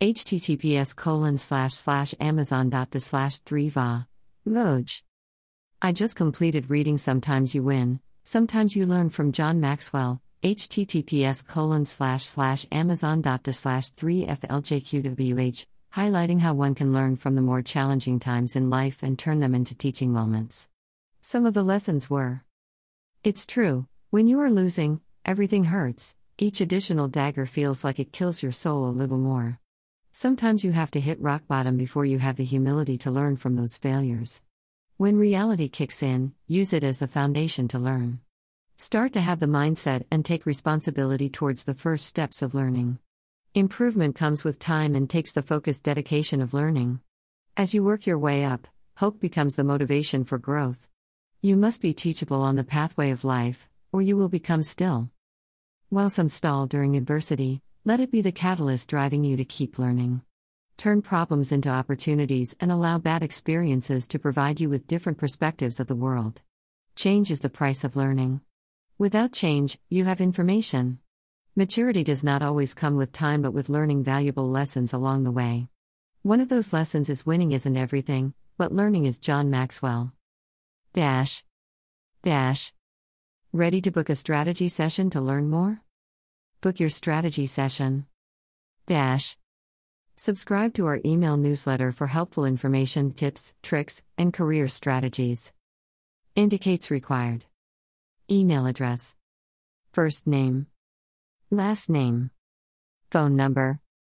https colon slash slash amazon dot to slash 3 va. Moj i just completed reading sometimes you win sometimes you learn from john maxwell https colon slash slash amazon dot to slash 3 fljqwh highlighting how one can learn from the more challenging times in life and turn them into teaching moments. Some of the lessons were. It's true when you are losing everything hurts. Each additional dagger feels like it kills your soul a little more Sometimes you have to hit rock bottom before you have the humility to learn from those failures. When reality kicks in, use it as the foundation to learn. Start to have the mindset and take responsibility towards the first steps of learning. Improvement comes with time and takes the focused dedication of learning. As you work your way up, hope becomes the motivation for growth. You must be teachable on the pathway of life, or you will become still. While some stall during adversity, let it be the catalyst driving you to keep learning. Turn problems into opportunities and allow bad experiences to provide you with different perspectives of the world. Change is the price of learning. Without change, you have information. Maturity does not always come with time but with learning valuable lessons along the way. One of those lessons is winning isn't everything, but learning is John Maxwell. Dash. Dash. Ready to book a strategy session to learn more? Book your strategy session. Dash. Subscribe to our email newsletter for helpful information, tips, tricks, and career strategies. Indicates required. Email address. First name. Last name. Phone number.